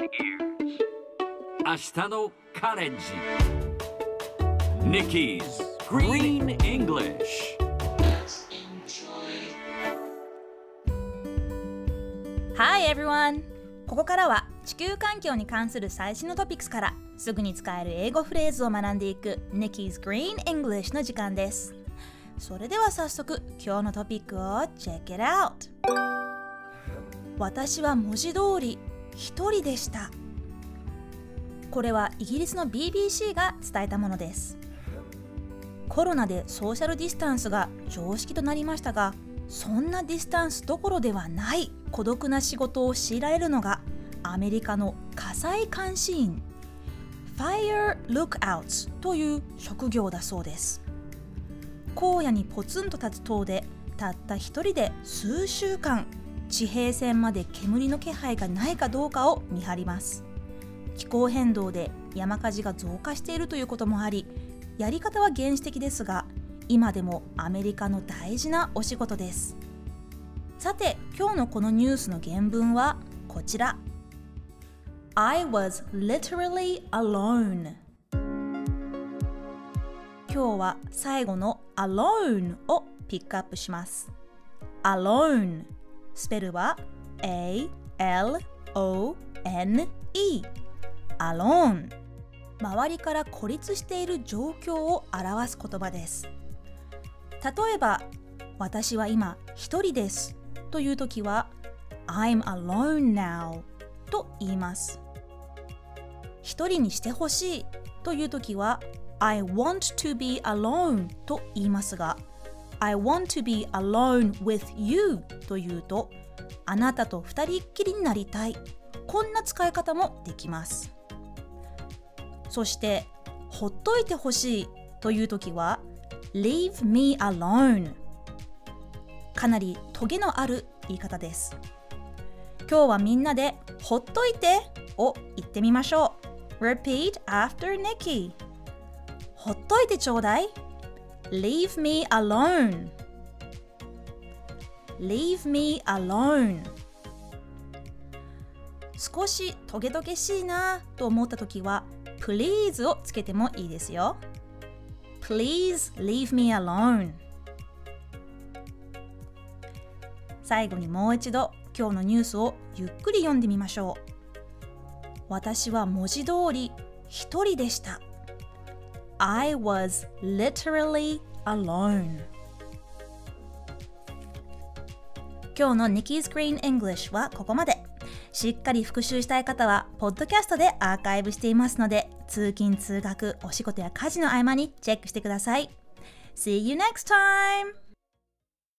明日のカレッジ Nikki's Green English Hi everyone! ここからは地球環境に関する最新のトピックスからすぐに使える英語フレーズを学んでいく Nikki's Green English の時間ですそれでは早速今日のトピックを Check it out! 私は文字通り一人でした。これはイギリスの BBC が伝えたものです。コロナでソーシャルディスタンスが常識となりましたがそんなディスタンスどころではない孤独な仕事を強いられるのがアメリカの火災監視員 Fire Lookout という職業だそうです。荒野にポツンと立つ塔でたった一人で数週間地平線まで煙の気配がないかどうかを見張ります。気候変動で山火事が増加しているということもありやり方は原始的ですが今でもアメリカの大事なお仕事です。さて今日のこのニュースの原文はこちら。I was literally alone. 今日は最後の alone をピックアップします。Alone スペルは A-L-O-N-E alone. 周りから孤立している状況を表す言葉です。例えば私は今一人です。という時は I'm alone now. と言います。一人にしてほしい。という時は I want to be alone. と言いますが I want to be alone with you というとあなたと二人っきりになりたい。こんな使い方もできます。そしてほっといてほしいという時は Leave me alone かなりトゲのある言い方です。今日はみんなでほっといてを言ってみましょう。Repeat after Nikki ほっといてちょうだい。Leave me alone. Leave me alone. 少しトゲトゲしいなと思った時は Please をつけてもいいですよ。Please leave me alone. 最後にもう一度今日のニュースをゆっくり読んでみましょう。私は文字通り一人でした。I was literally alone 今日の Nikki's Green English はここまでしっかり復習したい方は、ポッドキャストでアーカイブしていますので、通勤・通学、お仕事や家事の合間にチェックしてください。See you next time!